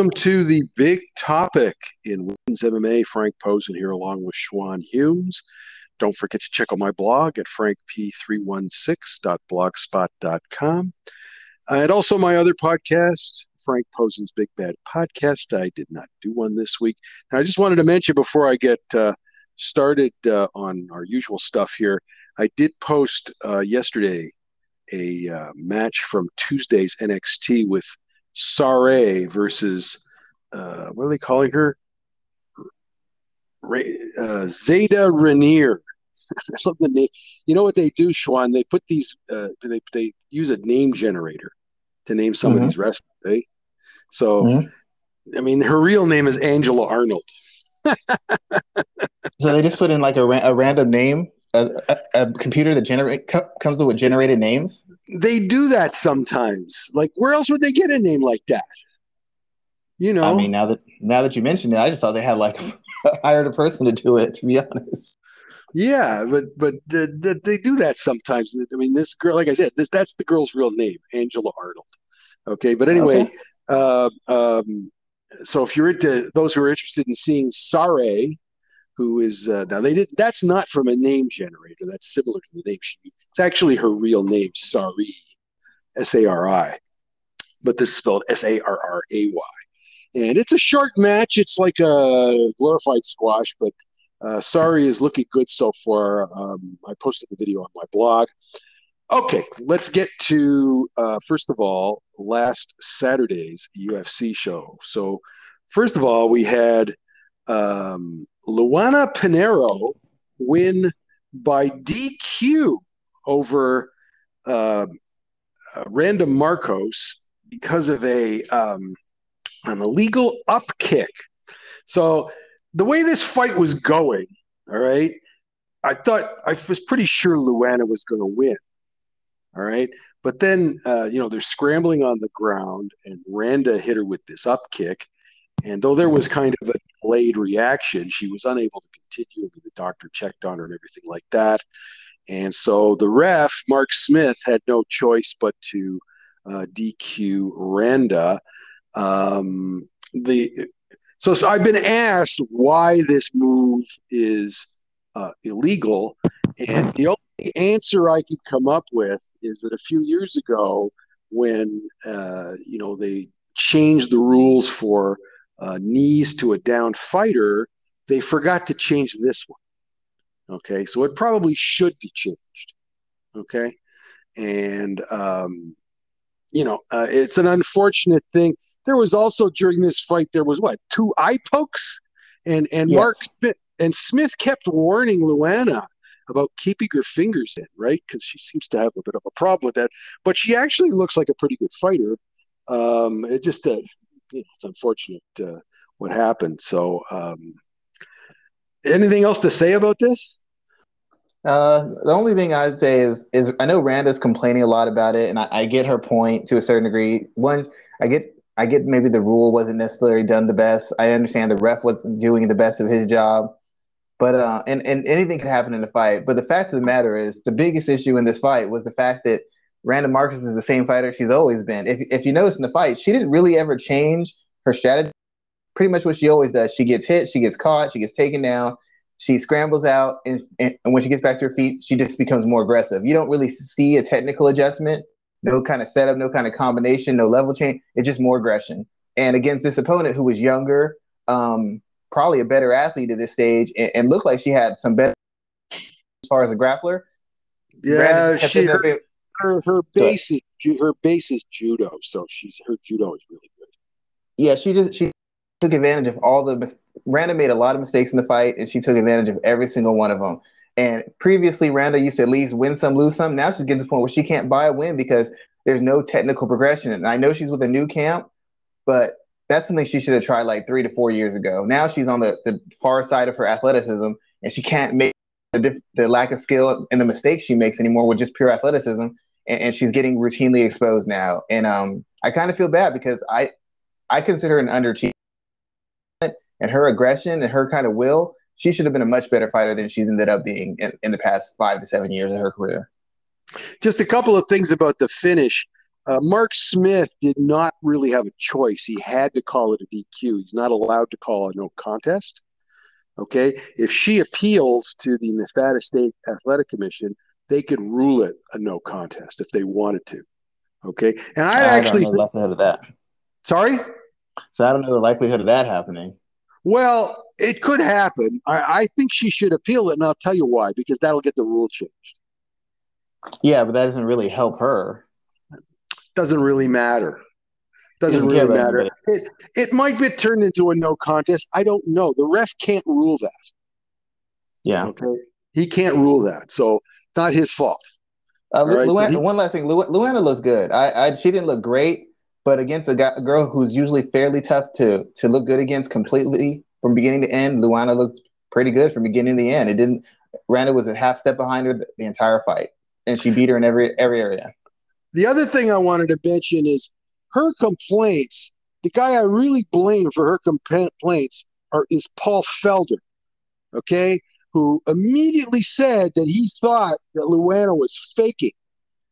welcome to the big topic in women's MMA. Frank Posen here, along with Schwan Humes. Don't forget to check out my blog at frankp316.blogspot.com. And also my other podcast, Frank Posen's Big Bad Podcast. I did not do one this week. Now, I just wanted to mention before I get uh, started uh, on our usual stuff here, I did post uh, yesterday a uh, match from Tuesday's NXT with Sarray versus uh, what are they calling her? Uh, Zayda Ramier. I love the name. You know what they do, Schwan? They put these. Uh, they they use a name generator to name some mm-hmm. of these wrestlers. Right? So, mm-hmm. I mean, her real name is Angela Arnold. so they just put in like a, ra- a random name, a, a, a computer that generate co- comes with generated names they do that sometimes. Like, where else would they get a name like that? You know. I mean, now that now that you mentioned it, I just thought they had like hired a person to do it. To be honest. Yeah, but but the, the, they do that sometimes. I mean, this girl, like I said, this that's the girl's real name, Angela Arnold. Okay, but anyway, okay. Uh, um, so if you're into those who are interested in seeing Sarray, who is uh, now they did that's not from a name generator. That's similar to the name she it's actually her real name, Sari, S A R I, but this is spelled S A R R A Y. And it's a short match. It's like a glorified squash, but uh, Sari is looking good so far. Um, I posted the video on my blog. Okay, let's get to uh, first of all last Saturday's UFC show. So, first of all, we had um, Luana Pinheiro win by DQ over uh, uh, Randa Markos because of a um, an illegal up kick. So the way this fight was going, all right, I thought I was pretty sure Luana was going to win. All right. But then, uh, you know, they're scrambling on the ground, and Randa hit her with this up kick. And though there was kind of a delayed reaction, she was unable to continue. The doctor checked on her and everything like that. And so the ref, Mark Smith, had no choice but to uh, DQ Randa. Um, the so, so, I've been asked why this move is uh, illegal, and the only answer I could come up with is that a few years ago, when uh, you know they changed the rules for uh, knees to a down fighter, they forgot to change this one. Okay, so it probably should be changed. Okay, and um, you know, uh, it's an unfortunate thing. There was also during this fight there was what two eye pokes, and and yes. Mark Smith, and Smith kept warning Luana about keeping her fingers in, right? Because she seems to have a bit of a problem with that. But she actually looks like a pretty good fighter. Um, it just uh, you know, it's unfortunate uh, what happened. So, um, anything else to say about this? Uh, the only thing I'd say is is I know Randa's complaining a lot about it, and I, I, get her point to a certain degree. One, I get I get maybe the rule wasn't necessarily done the best. I understand the ref wasn't doing the best of his job, but uh, and and anything could happen in a fight. But the fact of the matter is, the biggest issue in this fight was the fact that Randa Markos is the same fighter she's always been. If if you notice in the fight, she didn't really ever change her strategy. Pretty much what she always does. She gets hit, she gets caught, she gets taken down, she scrambles out, and, and, when she gets back to her feet, she just becomes more aggressive. You don't really see a technical adjustment, no kind of setup, no kind of combination, no level change. It's just more aggression. And against this opponent who was younger, um, probably a better athlete at this stage, and, and looked like she had some better as far as a grappler. Yeah, she her, her, her base is her base is judo, so she's her judo is really good. Yeah, she just she took advantage of all the Randa made a lot of mistakes in the fight, and she took advantage of every single one of them. And previously, Randa used to at least win some, lose some. Now she's getting to the point where she can't buy a win because there's no technical progression. And I know she's with a new camp, but that's something she should have tried like three to four years ago. Now she's on the, the far side of her athleticism, and she can't make the, the lack of skill and the mistakes she makes anymore with just pure athleticism. And, and she's getting routinely exposed now. And um, I kind of feel bad because I I consider an underachievement and her aggression and her kind of will, she should have been a much better fighter than she's ended up being in, in the past five to seven years of her career. Just a couple of things about the finish. Uh, Mark Smith did not really have a choice. He had to call it a DQ. He's not allowed to call a no contest. Okay. If she appeals to the Nevada State Athletic Commission, they could rule it a no contest if they wanted to. Okay. And I, I actually don't know the likelihood of that. Sorry? So I don't know the likelihood of that happening. Well, it could happen. I, I think she should appeal it, and I'll tell you why, because that'll get the rule changed. Yeah, but that doesn't really help her. Doesn't really matter. Doesn't really matter. It it might be turned into a no contest. I don't know. The ref can't rule that. Yeah. Okay. He can't rule that, so not his fault. Uh, Lu- right? Luana, so he, one last thing. Lu- Luana looks good. I, I she didn't look great, but against a, guy, a, girl who's usually fairly tough to to look good against completely from beginning to end, Luana looks pretty good from beginning to end. It didn't. Randa was a half step behind her the, the entire fight, and she beat her in every every area. The other thing I wanted to mention is her complaints. The guy I really blame for her complaints are is Paul Felder. Okay, who immediately said that he thought that Luana was faking.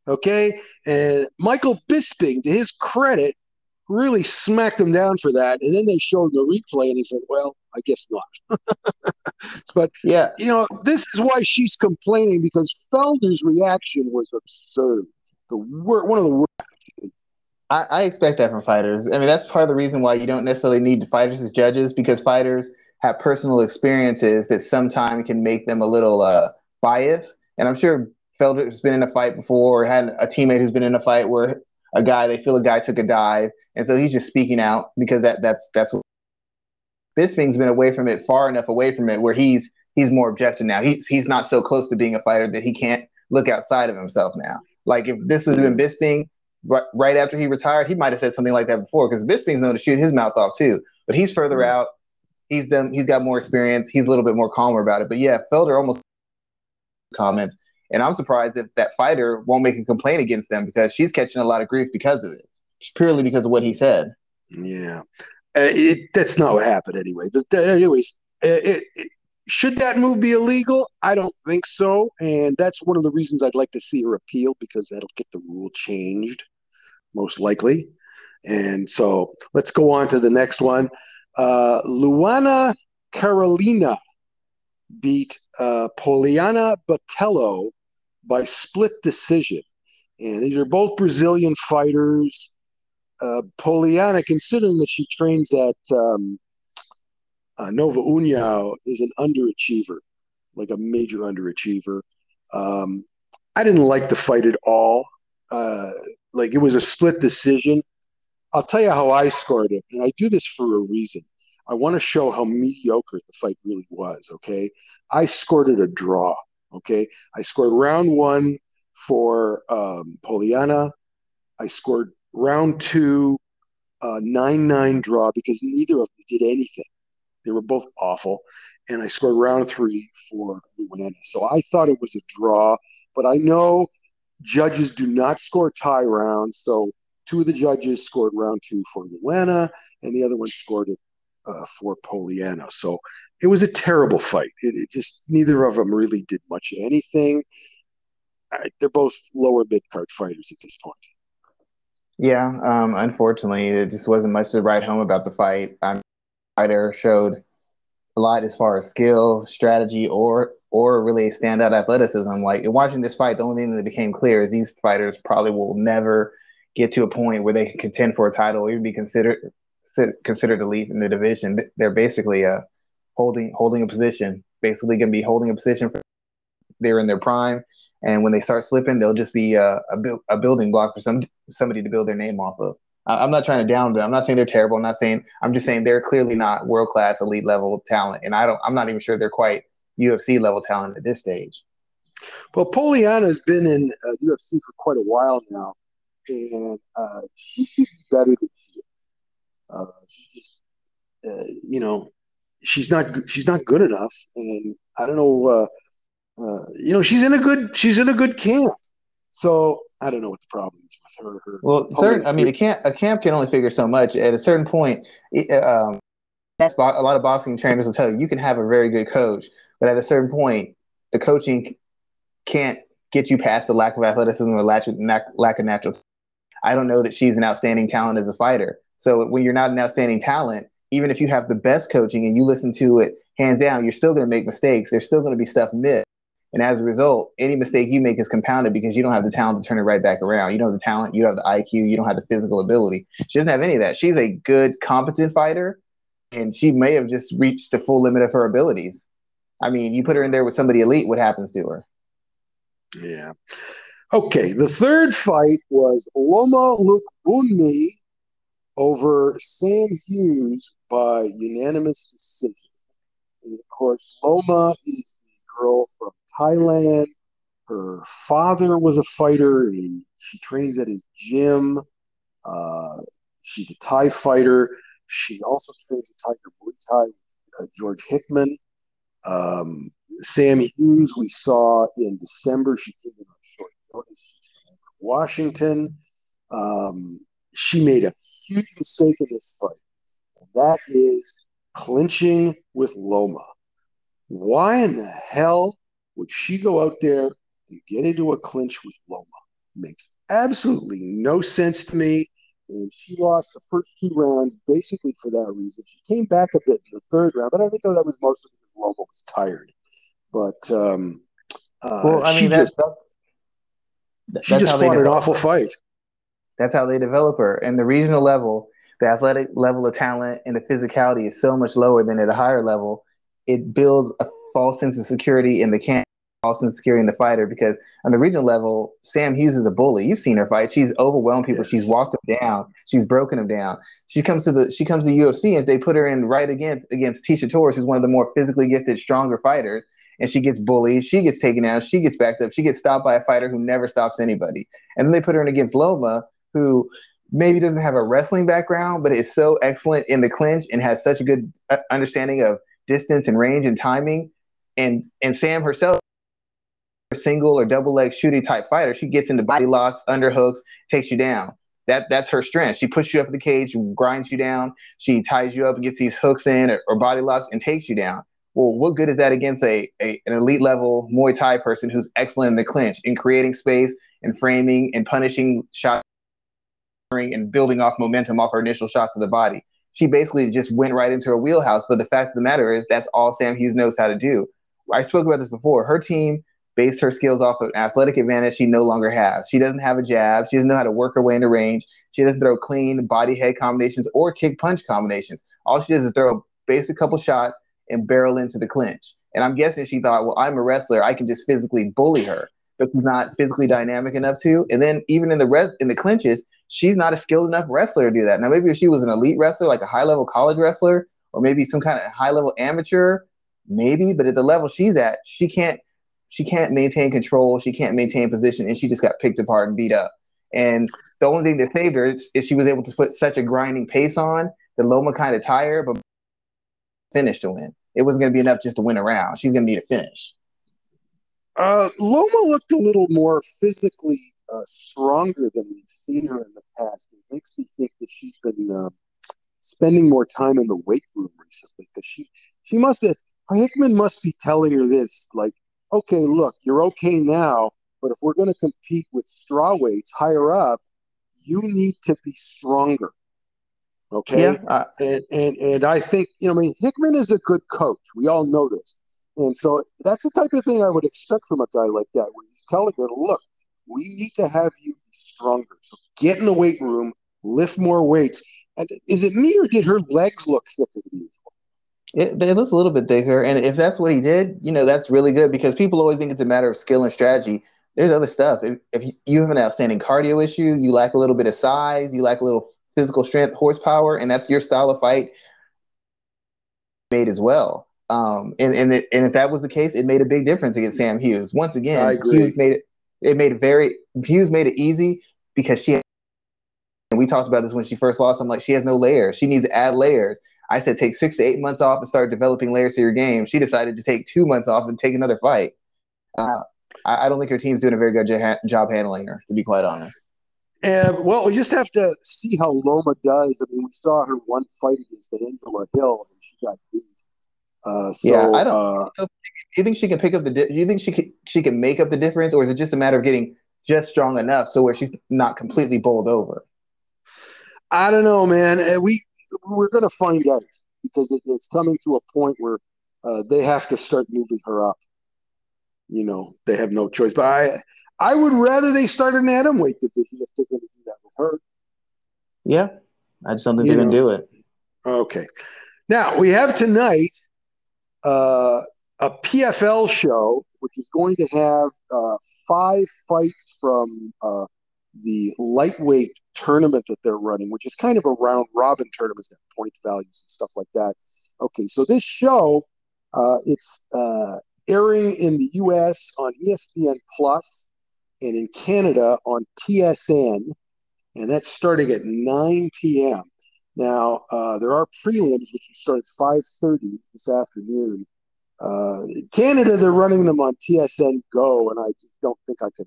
Okay. And Michael Bisping, to his credit, really smacked him down for that. And then they showed the replay and he said, well, I guess not. but, yeah, you know, this is why she's complaining because Felder's reaction was absurd. The wor- one of the worst. I, I expect that from fighters. I mean, that's part of the reason why you don't necessarily need fighters as judges because fighters have personal experiences that sometimes can make them a little uh, biased. And I'm sure Felder's been in a fight before, or had a teammate who's been in a fight where a guy they feel a guy took a dive, and so he's just speaking out because that that's that's what Bisping's been away from it far enough away from it where he's he's more objective now. He's he's not so close to being a fighter that he can't look outside of himself now. Like if this was been Bisping right, right after he retired, he might have said something like that before because Bisping's known to shoot his mouth off too. But he's further mm-hmm. out. He's done. He's got more experience. He's a little bit more calmer about it. But yeah, Felder almost comments and I'm surprised if that fighter won't make a complaint against them because she's catching a lot of grief because of it, just purely because of what he said. Yeah, uh, it, that's not what happened anyway. But uh, anyways, uh, it, it, should that move be illegal? I don't think so, and that's one of the reasons I'd like to see her appeal because that'll get the rule changed, most likely. And so let's go on to the next one. Uh, Luana Carolina beat uh, Poliana Botelho by split decision. And these are both Brazilian fighters. Uh, Poliana, considering that she trains at um, uh, Nova União, is an underachiever, like a major underachiever. Um, I didn't like the fight at all. Uh, like it was a split decision. I'll tell you how I scored it, and I do this for a reason. I want to show how mediocre the fight really was. Okay, I scored it a draw. Okay, I scored round one for um, Poliana. I scored round two uh, nine nine draw because neither of them did anything. They were both awful, and I scored round three for Luana. So I thought it was a draw, but I know judges do not score tie rounds. So two of the judges scored round two for Luana, and the other one scored it uh, for Poliana. So it was a terrible fight. It, it, just neither of them really did much of anything. I, they're both lower mid card fighters at this point. Yeah, um, unfortunately, it just wasn't much to write home about the fight. Um, fighter showed a lot as far as skill, strategy, or or really standout athleticism. Like in watching this fight, the only thing that became clear is these fighters probably will never get to a point where they can contend for a title or even be considered considered elite in the division. They're basically uh, holding holding a position, basically going to be holding a position for they're in their prime. And when they start slipping, they'll just be uh, a, bu- a building block for some somebody to build their name off of. I- I'm not trying to down them. I'm not saying they're terrible. I'm not saying I'm just saying they're clearly not world class elite level talent. And I don't. I'm not even sure they're quite UFC level talent at this stage. Well, Poliana has been in uh, UFC for quite a while now, and uh, she should be better than she is. Uh, she just, uh, you know, she's not she's not good enough, and I don't know. Uh, uh, you know, she's in a good she's in a good camp. So I don't know what the problem is with her. her well, certain. I mean, a camp a camp can only figure so much. At a certain point, um, a lot of boxing trainers will tell you you can have a very good coach, but at a certain point, the coaching can't get you past the lack of athleticism or lack of, lack of natural. I don't know that she's an outstanding talent as a fighter. So when you're not an outstanding talent, even if you have the best coaching and you listen to it hands down, you're still going to make mistakes. There's still going to be stuff missed. And as a result, any mistake you make is compounded because you don't have the talent to turn it right back around. You don't have the talent, you don't have the IQ, you don't have the physical ability. She doesn't have any of that. She's a good, competent fighter, and she may have just reached the full limit of her abilities. I mean, you put her in there with somebody elite, what happens to her? Yeah. Okay, the third fight was Loma Lookboonmee over Sam Hughes by unanimous decision. And of course, Loma is the girl from Thailand. Her father was a fighter. she trains at his gym. Uh, she's a Thai fighter. She also trains at Tiger Muay Thai uh, George Hickman. Um, Sam Hughes, we saw in December. She came in on short Washington. Um, she made a huge mistake in this fight, and that is clinching with Loma. Why in the hell would she go out there and get into a clinch with Loma? Makes absolutely no sense to me. And she lost the first two rounds basically for that reason. She came back a bit in the third round, but I think that was mostly because Loma was tired. But um, uh, well, I mean, that's, just, that's, she just fought an awful fight. That's how they develop her. And the regional level, the athletic level of talent and the physicality is so much lower than at a higher level. It builds a false sense of security in the camp, false sense of security in the fighter. Because on the regional level, Sam Hughes is a bully. You've seen her fight. She's overwhelmed people. Yes. She's walked them down. She's broken them down. She comes to the she comes to the UFC and they put her in right against against Tecia Torres, who's one of the more physically gifted, stronger fighters and she gets bullied, she gets taken out, she gets backed up, she gets stopped by a fighter who never stops anybody. And then they put her in against Loma, who maybe doesn't have a wrestling background, but is so excellent in the clinch and has such a good uh, understanding of distance and range and timing. And and Sam herself, a single or double leg shooting type fighter, she gets into body locks, underhooks, takes you down. That that's her strength. She puts you up in the cage, grinds you down. She ties you up and gets these hooks in or, or body locks and takes you down. Well, what good is that against a, a an elite level Muay Thai person who's excellent in the clinch, in creating space and framing and punishing shots and building off momentum off her initial shots of the body. She basically just went right into her wheelhouse. But the fact of the matter is, that's all Sam Hughes knows how to do. I spoke about this before. Her team based her skills off of an athletic advantage she no longer has. She doesn't have a jab. She doesn't know how to work her way into range. She doesn't throw clean body head combinations or kick punch combinations. All she does is throw a basic couple shots and barrel into the clinch. And I'm guessing she thought, well, I'm a wrestler. I can just physically bully her, but she's not physically dynamic enough to. And then even in the rest in the clinches, she's not a skilled enough wrestler to do that. Now, maybe if she was an elite wrestler, like a high level college wrestler, or maybe some kind of high level amateur, maybe. But at the level she's at, she can't she can't maintain control. She can't maintain position, and she just got picked apart and beat up. And the only thing that saved her is, she was able to put such a grinding pace on that Loma kind of tired, but finish to win. It wasn't going to be enough just to win a round. She's going to need a finish. Uh, Loma looked a little more physically uh, stronger than we've seen her in the past. It makes me think that she's been uh, spending more time in the weight room recently because she she must have Hickman must be telling her this like, okay, look, you're okay now, but if we're going to compete with straw weights higher up, you need to be stronger. Okay, yeah, uh, and and and I think you know, I mean, Hickman is a good coach. We all know this, and so that's the type of thing I would expect from a guy like that, where he's telling her, look, we need to have you be stronger. So get in the weight room, lift more weights. And is it me or did her legs look thicker than usual? It, they look a little bit thicker, and if that's what he did, you know, that's really good because people always think it's a matter of skill and strategy. There's other stuff. If, if you have an outstanding cardio issue, you lack a little bit of size, you lack a little physical strength, horsepower, and that's your style of fight made as well. Um, and and, it, and if that was the case, it made a big difference against Sam Hughes. Once again, Hughes made it it made it very Hughes made it easy because she and we talked about this when she first lost. I'm like, she has no layers. She needs to add layers. I said take six to eight months off and start developing layers to your game. She decided to take two months off and take another fight. Uh, I, I, don't think her team's doing a very good job handling her, to be quite honest. And well, we just have to see how Loma does. I mean, we saw her one fight against the Angela Hill, and she got beat. Uh, so, yeah, I don't. Uh, do you think she can pick up the? Di- do you think she can she can make up the difference, or is it just a matter of getting just strong enough so where she's not completely bowled over? I don't know, man. Uh, we we're gonna find out because it, it's coming to a point where uh, they have to start moving her up. You know, they have no choice. But I I would rather they start an atom weight division if they're going to do that with her. Yeah, I just don't think you they're going to do it. Okay. Now we have tonight uh, a PFL show, which is going to have uh, five fights from uh, the lightweight tournament that they're running, which is kind of a round robin tournament, that point values and stuff like that. Okay, so this show, uh, it's uh, airing in the U.S. on ESPN Plus and in Canada on TSN, and that's starting at 9 p.m. Now uh, there are prelims which start at 5:30 this afternoon. Uh, Canada, they're running them on TSN Go, and I just don't think I can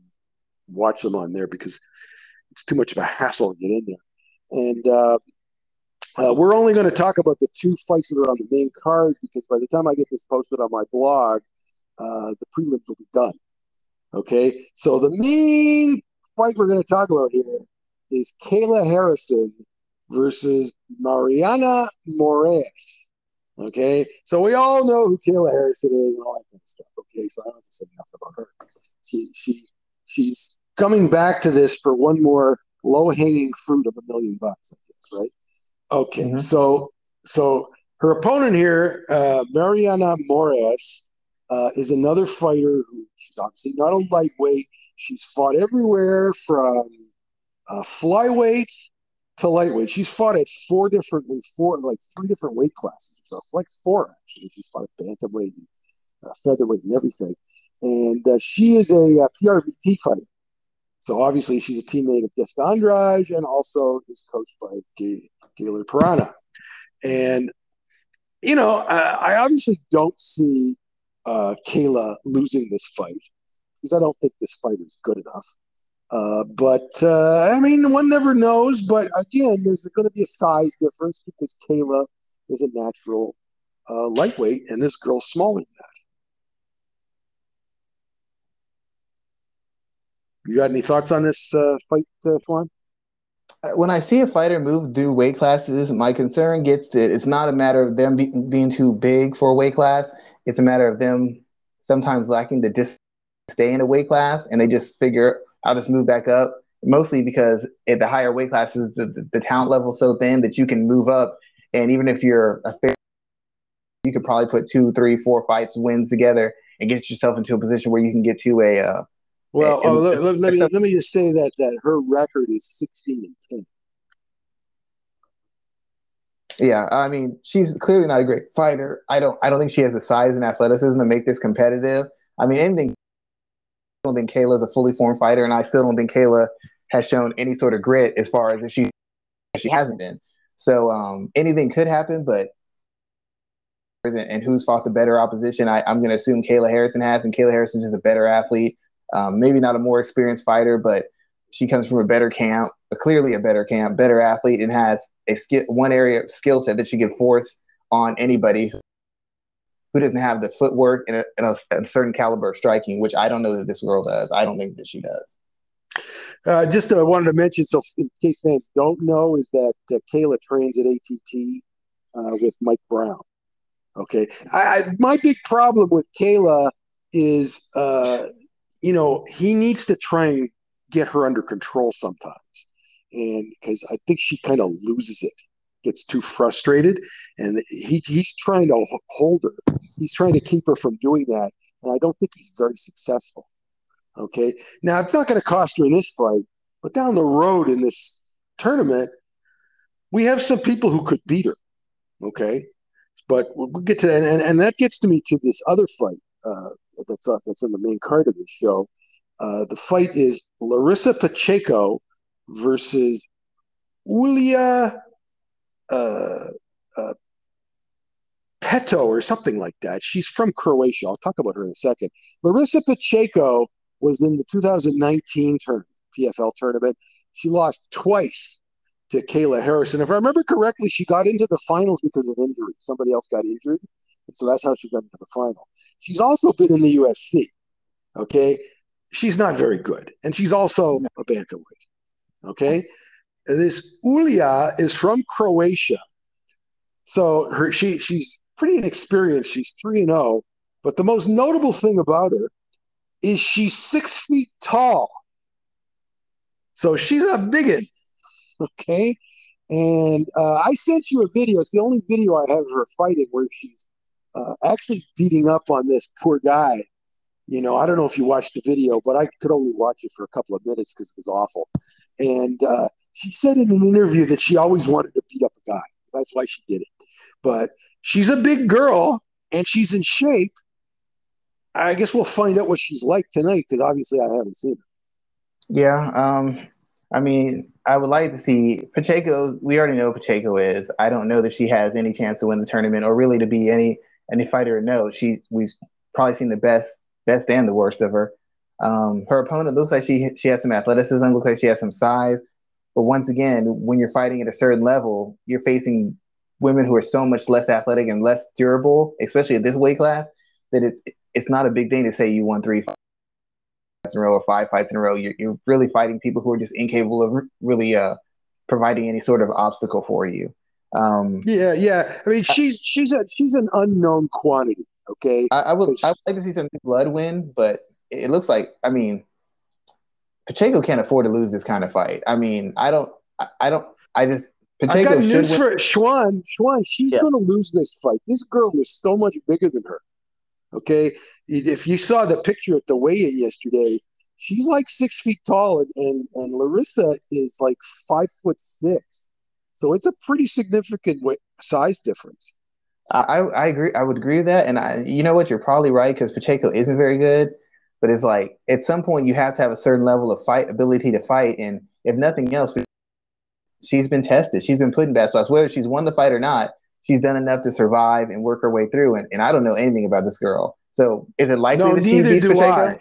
watch them on there because it's too much of a hassle to get in there. And uh, uh, we're only going to talk about the two fights that are on the main card because by the time I get this posted on my blog, uh, the prelims will be done. Okay, so the main fight we're going to talk about here is Kayla Harrison versus Mariana Morais. Okay, so we all know who Kayla Harrison is and all that kind of stuff. Okay, so I don't have to say enough about her. She she she's coming back to this for one more low hanging fruit of a million bucks, I guess, right? Okay, mm-hmm. so so her opponent here, uh, Mariana Morais, uh, is another fighter who she's obviously not a lightweight. She's fought everywhere from uh, flyweight to lightweight. She's fought at four different, four like three different weight classes. So like four actually. She's fought at bantamweight and uh, featherweight and everything. And uh, she is a, a uh, PRVT fighter. So obviously she's a teammate of Jessica Andrade and also is coached by Gay, Gaylor Pirana. And you know, I, I obviously don't see uh, Kayla losing this fight because I don't think this fight is good enough. Uh, but uh, I mean, one never knows. But again, there's going to be a size difference because Kayla is a natural uh, lightweight, and this girl's smaller than that. You got any thoughts on this uh, fight, uh? Uh, when I see a fighter move through weight classes, my concern gets that it's not a matter of them be- being too big for a weight class it's a matter of them sometimes lacking the dis stay in a weight class and they just figure I'll just move back up. Mostly because at the higher weight classes, the, the, the talent level so thin that you can move up. And even if you're a fair, you could probably put two, three, four fights, wins together and get yourself into a position where you can get to a. Uh, well, a, oh, let, let, let, me, let me just say that that her record is 16 and 10. Yeah, I mean, she's clearly not a great fighter. I don't I don't think she has the size and athleticism to make this competitive. I mean, anything I don't think Kayla's a fully formed fighter, and I still don't think Kayla has shown any sort of grit as far as if she she hasn't been. So um, anything could happen, but and who's fought the better opposition? I, am going to assume Kayla Harrison has, and Kayla Harrison is a better athlete. Um, maybe not a more experienced fighter, but she comes from a better camp, a, clearly a better camp, better athlete, and has a skill, one area of skill set that she can force on anybody who doesn't have the footwork and a, and a, a, certain caliber of striking, which I don't know that this girl does. I don't think that she does. Uh, just uh, wanted to mention, so in case fans don't know, is that uh, Kayla trains at ATT uh, with Mike Brown. Okay, I, I, my big problem with Kayla is, uh, you know, he needs to try and get her under control sometimes and because I think she kind of loses it, gets too frustrated, and he he's trying to hold her. He's trying to keep her from doing that, and I don't think he's very successful. Okay, now it's not going to cost her in this fight, but down the road in this tournament, we have some people who could beat her. Okay, but we'll get to that, and, and that gets to me to this other fight uh, that's uh, that's in the main card of this show. Uh, the fight is Larissa Pacheco versus Ulia uh, uh, Peto or something like that. She's from Croatia. I'll talk about her in a second. Larissa Pacheco was in the 2019 tournament, PFL tournament. She lost twice to Kayla Harrison. If I remember correctly, she got into the finals because of injury. Somebody else got injured. And so that's how she got into the final. She's also been in the UFC. Okay. She's not very good, and she's also a bantamweight. Okay, this Ulia is from Croatia, so her she she's pretty inexperienced. She's three and zero, oh, but the most notable thing about her is she's six feet tall. So she's a bigot. Okay. And uh, I sent you a video. It's the only video I have of her fighting where she's uh, actually beating up on this poor guy. You know, I don't know if you watched the video, but I could only watch it for a couple of minutes because it was awful. And uh, she said in an interview that she always wanted to beat up a guy. That's why she did it. But she's a big girl and she's in shape. I guess we'll find out what she's like tonight because obviously I haven't seen her. Yeah, um, I mean, I would like to see Pacheco. We already know Pacheco is. I don't know that she has any chance to win the tournament or really to be any any fighter. No, she's we've probably seen the best, best and the worst of her. Um, her opponent looks like she she has some athleticism. Looks like she has some size. But once again, when you're fighting at a certain level, you're facing women who are so much less athletic and less durable, especially at this weight class, that it's it's not a big thing to say you won three fights in a row or five fights in a row. You're, you're really fighting people who are just incapable of really uh, providing any sort of obstacle for you. Um, yeah, yeah. I mean, she's she's a she's an unknown quantity. Okay, I, I would I would like to see some blood win, but it looks like I mean, Pacheco can't afford to lose this kind of fight. I mean, I don't, I, I don't, I just Pacheco I got news win. for Schwan. Schwan, she's yeah. going to lose this fight. This girl is so much bigger than her. Okay, if you saw the picture at the weigh-in yesterday, she's like six feet tall, and, and, and Larissa is like five foot six. So it's a pretty significant size difference. I, I agree. I would agree with that. And I, you know what? You're probably right because Pacheco isn't very good. But it's like at some point you have to have a certain level of fight ability to fight, and if nothing else, she's been tested. She's been put in bad spots. Whether she's won the fight or not, she's done enough to survive and work her way through. And, and I don't know anything about this girl. So is it likely no, that she beats Pacheco? I.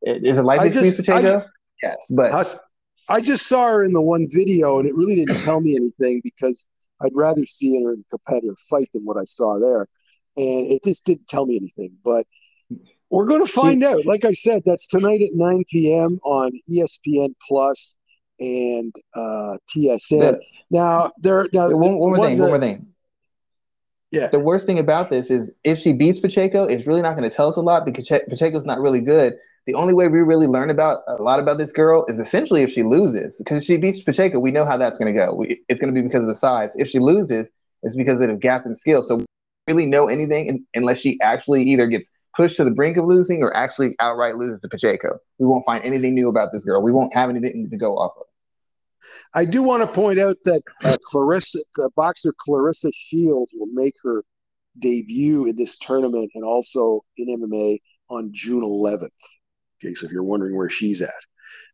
Is it likely to beat Pacheco? I, yes, but I, I just saw her in the one video, and it really didn't tell me anything because I'd rather see her in a competitive fight than what I saw there, and it just didn't tell me anything. But we're going to find out. Like I said, that's tonight at 9 p.m. on ESPN Plus and uh, TSN. The, now, there. Now, one, one more thing. The, one more thing. Yeah. The worst thing about this is if she beats Pacheco, it's really not going to tell us a lot because Pacheco's not really good. The only way we really learn about a lot about this girl is essentially if she loses. Because she beats Pacheco, we know how that's going to go. We, it's going to be because of the size. If she loses, it's because of the gap in skill. So we really know anything in, unless she actually either gets pushed to the brink of losing or actually outright loses to Pacheco. We won't find anything new about this girl. We won't have anything to go off of. I do want to point out that uh, Claressa, uh, boxer Claressa Shields will make her debut in this tournament and also in MMA on June 11th. Okay, so if you're wondering where she's at,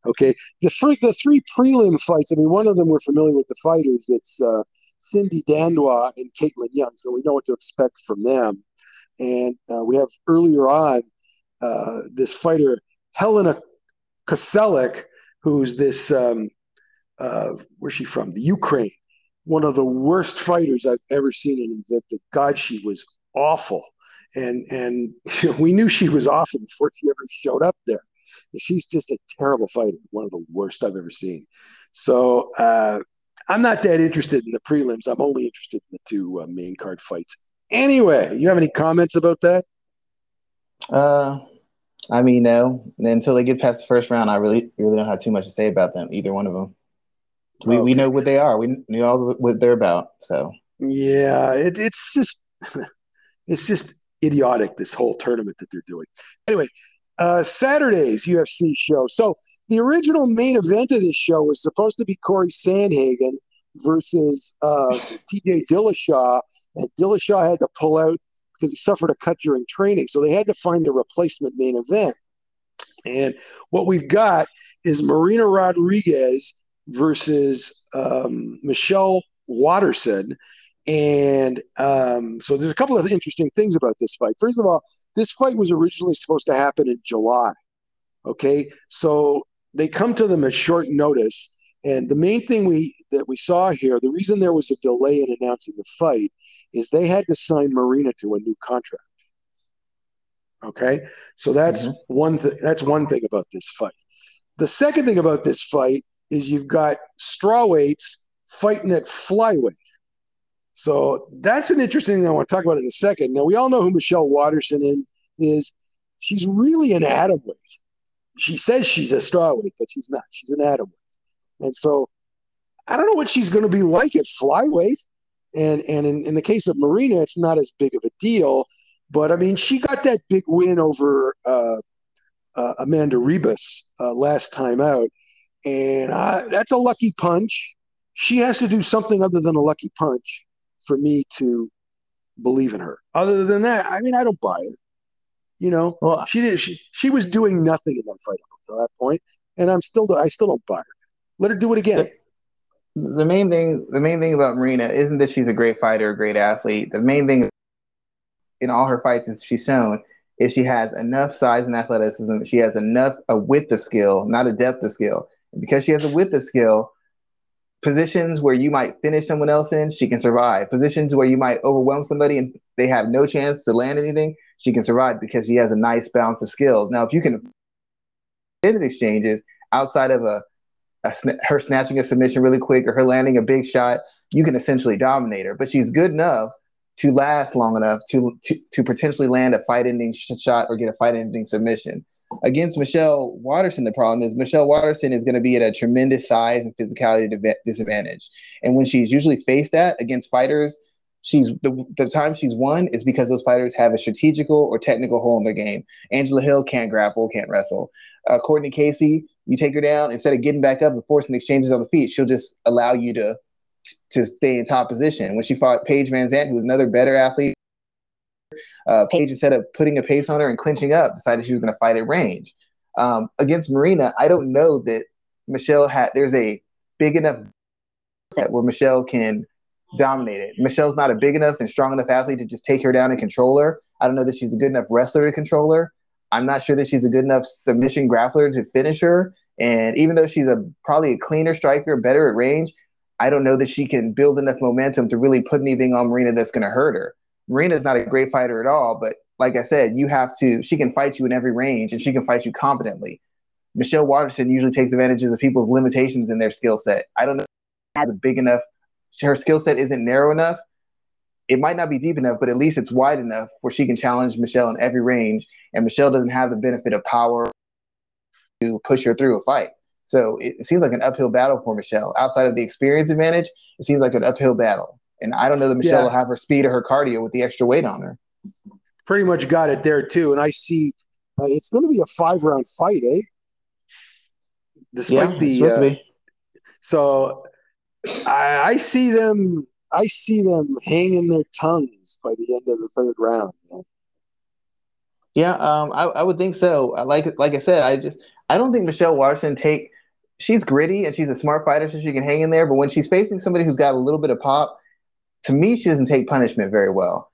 okay, the three the three prelim fights. I mean, one of them we're familiar with the fighters. It's uh, Cindy Dandois and Kaitlin Young, so we know what to expect from them. And uh, we have earlier on uh, this fighter Helena Koselleck, who's this um, uh, where's she from? The Ukraine. One of the worst fighters I've ever seen in Invicta. God, she was awful, and and we knew she was awful before she ever showed up there. She's just a terrible fighter, one of the worst I've ever seen. So uh, I'm not that interested in the prelims. I'm only interested in the two uh, main card fights. Anyway, you have any comments about that? Uh, I mean, no. Until they get past the first round, I really, really don't have too much to say about them. Either one of them. We okay. we know what they are. We know all what they're about. So yeah, it, it's just it's just idiotic this whole tournament that they're doing. Anyway, uh, Saturday's UFC show. So the original main event of this show was supposed to be Cory Sandhagen versus uh, T.J. Dillashaw, and Dillashaw had to pull out because he suffered a cut during training. So they had to find a replacement main event. And what we've got is Marina Rodriguez versus um, Michelle Waterson. And um, so there's a couple of interesting things about this fight. First of all, this fight was originally supposed to happen in July. Okay. So they come to them at short notice. And the main thing we that we saw here, the reason there was a delay in announcing the fight is they had to sign Marina to a new contract. Okay, so that's mm-hmm. one thing. That's one thing about this fight. The second thing about this fight is you've got strawweights fighting at flyweight. So that's an interesting thing I want to talk about in a second. Now we all know who Michelle Waterson is. She's really an atom weight. She says she's a strawweight, but she's not. She's an atom weight. And so I don't know what she's going to be like at flyweight. And and in, in the case of Marina, it's not as big of a deal. But I mean, she got that big win over uh, uh, Amanda Ribas uh, last time out, and that's a lucky punch. She has to do something other than a lucky punch for me to believe in her. Other than that, I mean, I don't buy it. You know, well, she did. She she was doing nothing in that fight up to that point, and I'm still I still don't buy her. Let her do it again the main thing the main thing about Marina isn't that she's a great fighter, a great athlete. The main thing in all her fights is she's shown is she has enough size and athleticism. She has enough a width of skill, not a depth of skill. And because she has a width of skill, positions where you might finish someone else in, she can survive. Positions where you might overwhelm somebody and they have no chance to land anything, she can survive because she has a nice balance of skills. Now, if you can exchanges outside of a her snatching a submission really quick or her landing a big shot, you can essentially dominate her. But she's good enough to last long enough to to, to potentially land a fight-ending shot or get a fight-ending submission. Against Michelle Waterson, the problem is Michelle Waterson is going to be at a tremendous size and physicality disadvantage. And when she's usually faced that against fighters, she's the, the time she's won is because those fighters have a strategical or technical hole in their game. Angela Hill can't grapple, can't wrestle. Uh, Courtney Casey you take her down instead of getting back up and forcing exchanges on the feet, she'll just allow you to to stay in top position. When she fought Paige VanZant, who was another better athlete, uh, Paige instead of putting a pace on her and clinching up, decided she was going to fight at range. Um, against Marina, I don't know that Michelle had. There's a big enough set where Michelle can dominate it. Michelle's not a big enough and strong enough athlete to just take her down and control her. I don't know that she's a good enough wrestler to control her. I'm not sure that she's a good enough submission grappler to finish her. And even though she's a probably a cleaner striker, better at range, I don't know that she can build enough momentum to really put anything on Marina that's going to hurt her. Marina's not a great fighter at all, but like I said, you have to. She can fight you in every range, and she can fight you competently. Michelle Waterson usually takes advantages of people's limitations in their skill set. I don't know has a big enough. Her skill set isn't narrow enough. It might not be deep enough, but at least it's wide enough where she can challenge Michelle in every range. And Michelle doesn't have the benefit of power to push her through a fight. So it, it seems like an uphill battle for Michelle. Outside of the experience advantage, it seems like an uphill battle. And I don't know that Michelle yeah. will have her speed or her cardio with the extra weight on her. Pretty much got it there too. And I see uh, it's going to be a five round fight, eh? Despite yeah, the uh, so I, I, see them. I see them hanging their tongues by the end of the third round. Man. Yeah, um, I, I would think so. Like like I said, I just I don't think Michelle Waterson take. She's gritty and she's a smart fighter, so she can hang in there. But when she's facing somebody who's got a little bit of pop, to me, she doesn't take punishment very well.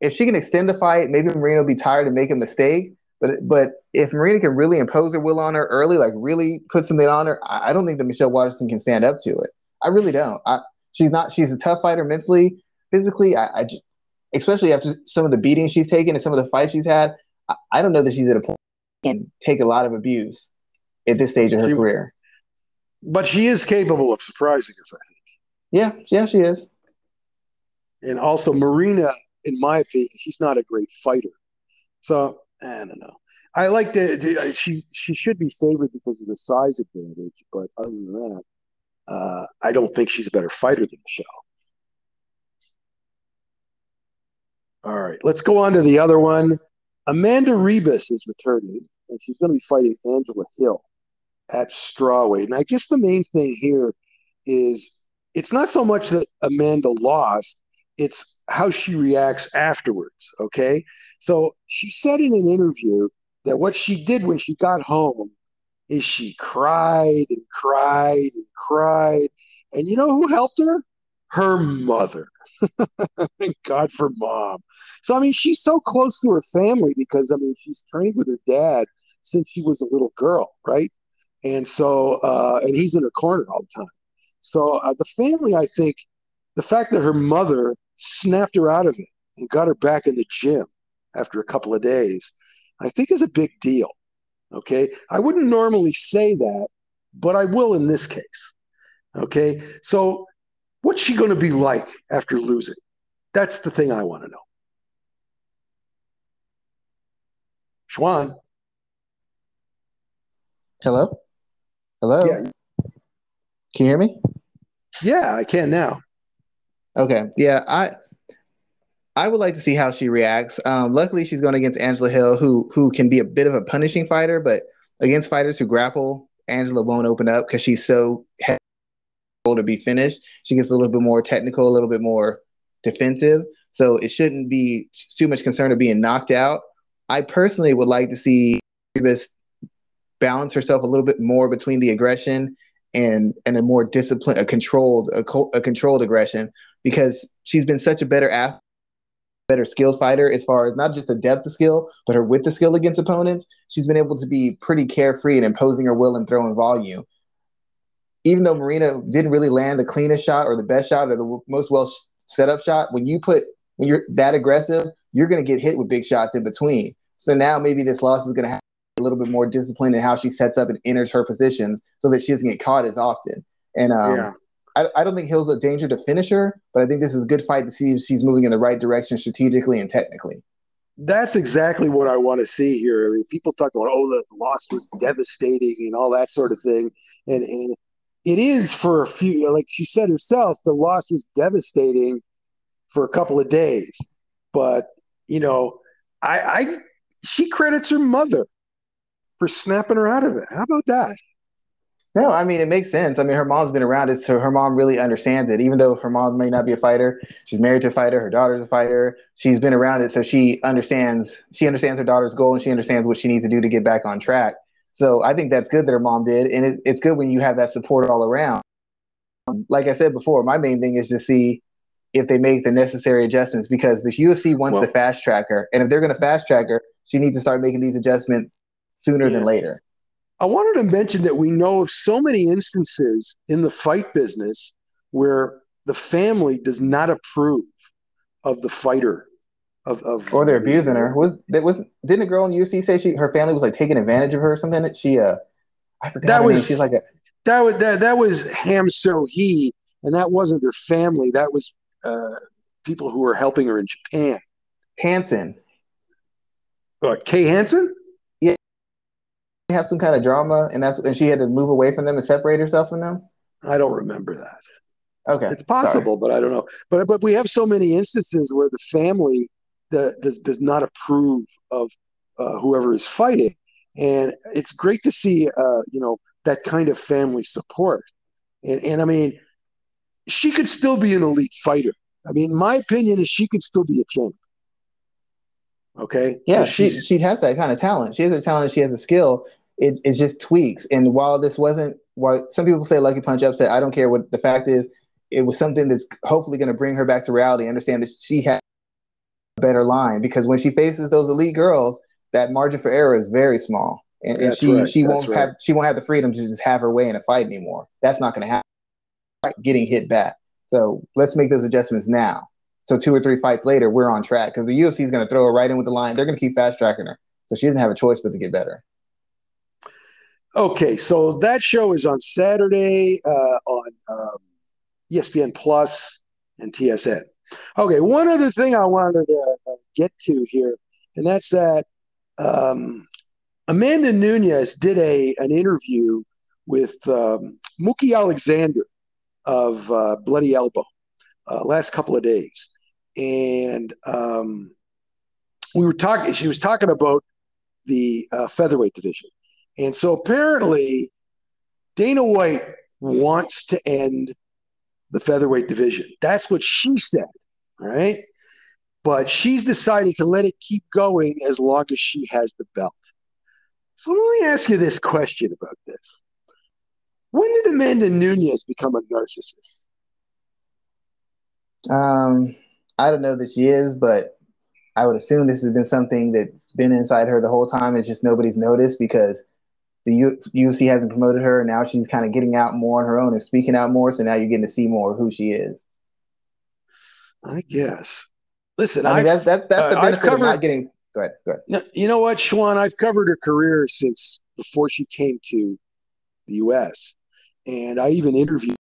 If she can extend the fight, maybe Marina will be tired and make a mistake. But but if Marina can really impose her will on her early, like really put something on her, I, I don't think that Michelle Waterson can stand up to it. I really don't. I, she's not. She's a tough fighter mentally, physically. I, I especially after some of the beating she's taken and some of the fights she's had. I, I don't know that she's at a point can take a lot of abuse at this stage of her she, career. But she is capable of surprising us, I think. Yeah, yeah, she is. And also Marina, in my opinion, she's not a great fighter. So I don't know. I like that she she should be favored because of the size advantage, but other than that, uh, I don't think she's a better fighter than Michelle. All right, let's go on to the other one. Amanda Ribas is returning, and she's going to be fighting Angela Hill at strawweight. And I guess the main thing here is it's not so much that Amanda lost, it's how she reacts afterwards. Okay. So she said in an interview that what she did when she got home is she cried and cried and cried. And you know who helped her? Her mother. Thank God for mom. So I mean, she's so close to her family because I mean, she's trained with her dad since she was a little girl, right? And so, uh, and he's in her corner all the time. So uh, the family, I think, the fact that her mother snapped her out of it and got her back in the gym, after a couple of days, I think is a big deal. Okay. I wouldn't normally say that, but I will in this case. Okay. So, what's she going to be like after losing? That's the thing I want to know. Schwan. Hello? Hello? Yeah. Can you hear me? Yeah, I can now. Okay. Yeah, I I would like to see how she reacts. Um, luckily, she's going against Angela Hill, who who can be a bit of a punishing fighter, but against fighters who grapple, Angela won't open up because she's so to be finished. She gets a little bit more technical, a little bit more defensive. So it shouldn't be too much concern of being knocked out. I personally would like to see this balance herself a little bit more between the aggression and and a more disciplined, a controlled, a, co- a controlled aggression because she's been such a better athlete, better skilled fighter as far as not just the depth of skill, but her width of skill against opponents. She's been able to be pretty carefree and imposing her will and throwing volume. Even though Marina didn't really land the cleanest shot or the best shot or the most well set up shot, when you put when you're that aggressive, you're going to get hit with big shots in between. So now maybe this loss is going to have a little bit more disciplined in how she sets up and enters her positions so that she doesn't get caught as often. And um, yeah. I, I don't think Hill's a danger to finish her, but I think this is a good fight to see if she's moving in the right direction strategically and technically. That's exactly what I want to see here. I mean, people talk about, oh, the loss was devastating and all that sort of thing. And, and it is for a few, like she said herself, the loss was devastating for a couple of days. But, you know, I, I she credits her mother for snapping her out of it. How about that? No, I mean it makes sense. I mean her mom's been around it, so her mom really understands it. Even though her mom may not be a fighter, she's married to a fighter. Her daughter's a fighter. She's been around it, so she understands. She understands her daughter's goal, and she understands what she needs to do to get back on track. So I think that's good that her mom did, and it, it's good when you have that support all around. Like I said before, my main thing is to see if they make the necessary adjustments because the UFC wants well, to fast track her. And if they're going to fast track her, she needs to start making these adjustments sooner yeah. than later. I wanted to mention that we know of so many instances in the fight business where the family does not approve of the fighter. Of, of or they're abusing her. Was that was didn't a girl in UC say she her family was like taking advantage of her or something? That she uh I forgot that was she's like a that was that that was Ham Seo-hee, and that wasn't her family. That was uh, people who were helping her in Japan. Hanson. What, Kay Hansen? Have some kind of drama, and that's and she had to move away from them and separate herself from them. I don't remember that. Okay, it's possible, Sorry. but I don't know. But but we have so many instances where the family the, does does not approve of uh, whoever is fighting, and it's great to see uh, you know that kind of family support. And and I mean, she could still be an elite fighter. I mean, my opinion is she could still be a champ. Okay. Yeah, she she has that kind of talent. She has a talent. She has a skill. It it just tweaks. And while this wasn't, while some people say lucky punch upset, I don't care what the fact is. It was something that's hopefully going to bring her back to reality. Understand that she has a better line because when she faces those elite girls, that margin for error is very small, and, and she right. she won't right. have she won't have the freedom to just have her way in a fight anymore. That's not going to happen getting hit back. So let's make those adjustments now. So two or three fights later, we're on track because the UFC is going to throw her right in with the line. They're going to keep fast tracking her, so she doesn't have a choice but to get better. Okay, so that show is on Saturday uh, on um, ESPN Plus and TSN. Okay, one other thing I wanted to uh, get to here, and that's that um, Amanda Nunes did a an interview with um, Mookie Alexander of uh, Bloody Elbow uh, last couple of days, and um, we were talking. She was talking about the uh, featherweight division, and so apparently Dana White wants to end the featherweight division. That's what she said, right? But she's decided to let it keep going as long as she has the belt. So let me ask you this question about this. When did Amanda Nunes become a narcissist? Um, I don't know that she is, but I would assume this has been something that's been inside her the whole time. It's just nobody's noticed because the U- UFC hasn't promoted her. And now she's kind of getting out more on her own and speaking out more. So now you're getting to see more of who she is. I guess. Listen, I mean, that's that's, that's the uh, benefit covered... of not getting Go ahead. Go ahead. You know what, Schwan? I've covered her career since before she came to the U.S. And I even interviewed.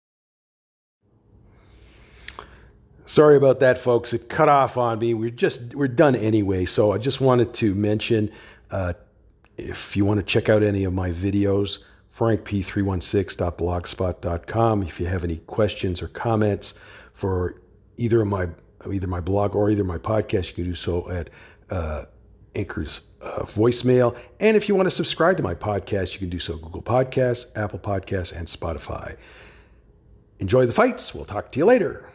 Sorry about that, folks. It cut off on me. We're just we're done anyway. So I just wanted to mention, uh, if you want to check out any of my videos, frankp316.blogspot.com. If you have any questions or comments for either my either my blog or either my podcast, you can do so at uh, Anchor's uh, voicemail. And if you want to subscribe to my podcast, you can do so Google Podcasts, Apple Podcasts, and Spotify. Enjoy the fights. We'll talk to you later.